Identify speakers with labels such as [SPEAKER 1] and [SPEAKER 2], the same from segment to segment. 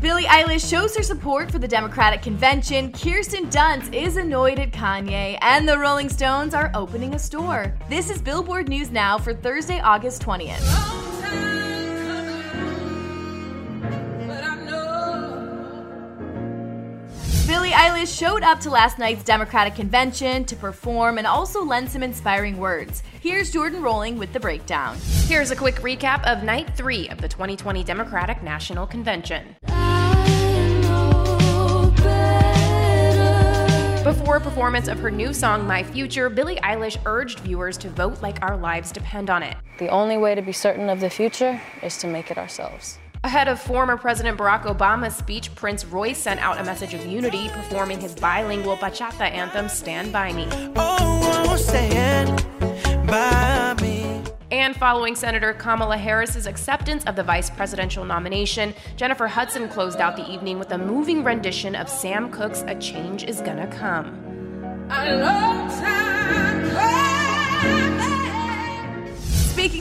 [SPEAKER 1] Billie Eilish shows her support for the Democratic convention. Kirsten Dunst is annoyed at Kanye, and the Rolling Stones are opening a store. This is Billboard News Now for Thursday, August 20th. Billie Eilish showed up to last night's Democratic convention to perform and also lend some inspiring words. Here's Jordan Rolling with the breakdown.
[SPEAKER 2] Here's a quick recap of night three of the 2020 Democratic National Convention. Before a performance of her new song, My Future, Billie Eilish urged viewers to vote like our lives depend on it.
[SPEAKER 3] The only way to be certain of the future is to make it ourselves.
[SPEAKER 2] Ahead of former President Barack Obama's speech, Prince Royce sent out a message of unity, performing his bilingual bachata anthem, Stand By Me.
[SPEAKER 4] Oh, stand by
[SPEAKER 2] Following Senator Kamala Harris's acceptance of the vice presidential nomination, Jennifer Hudson closed out the evening with a moving rendition of Sam Cooke's A Change Is Gonna Come.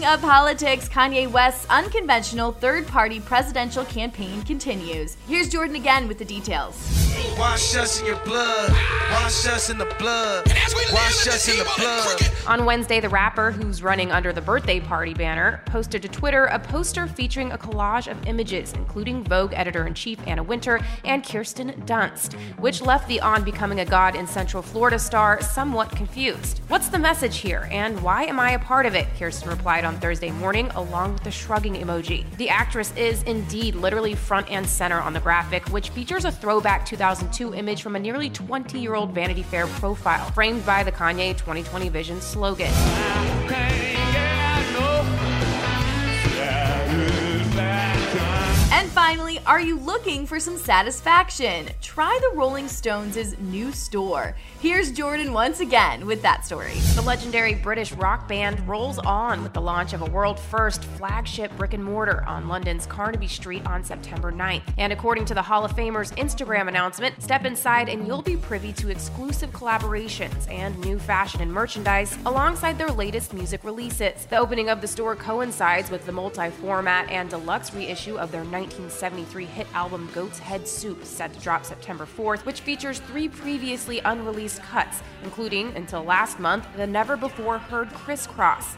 [SPEAKER 1] Speaking of politics, Kanye West's unconventional third party presidential campaign continues. Here's Jordan again with the details.
[SPEAKER 4] Wash us in your blood. Wash us in the blood. Wash us in the blood.
[SPEAKER 2] On Wednesday, the rapper, who's running under the birthday party banner, posted to Twitter a poster featuring a collage of images, including Vogue editor in chief Anna Wintour and Kirsten Dunst, which left the On Becoming a God in Central Florida star somewhat confused. What's the message here, and why am I a part of it? Kirsten replied on Thursday morning, along with the shrugging emoji. The actress is indeed literally front and center on the graphic, which features a throwback 2002 image from a nearly 20 year old Vanity Fair profile, framed by the Kanye 2020 Vision slogan.
[SPEAKER 1] And are you looking for some satisfaction? Try the Rolling Stones' new store. Here's Jordan once again with that story.
[SPEAKER 2] The legendary British rock band rolls on with the launch of a world first flagship brick and mortar on London's Carnaby Street on September 9th. And according to the Hall of Famer's Instagram announcement, step inside and you'll be privy to exclusive collaborations and new fashion and merchandise alongside their latest music releases. The opening of the store coincides with the multi format and deluxe reissue of their 1973 hit album Goat's Head Soup, set to drop September 4th, which features three previously unreleased cuts, including, until last month, the never before heard Crisscross.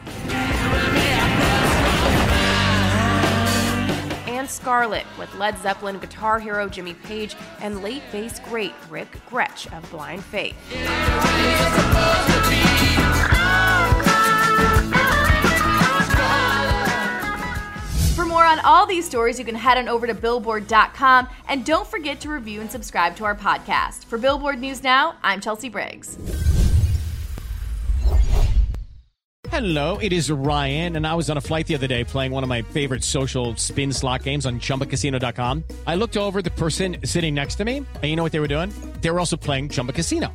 [SPEAKER 2] And Scarlet, with Led Zeppelin guitar hero Jimmy Page and late bass great Ric Grech of Blind Faith.
[SPEAKER 1] All these stories, you can head on over to billboard.com and don't forget to review and subscribe to our podcast. For Billboard News Now, I'm Chelsea Briggs.
[SPEAKER 5] Hello, it is Ryan, and I was on a flight the other day playing one of my favorite social spin slot games on ChumbaCasino.com. I looked over the person sitting next to me, and you know what they were doing? They were also playing Chumba Casino.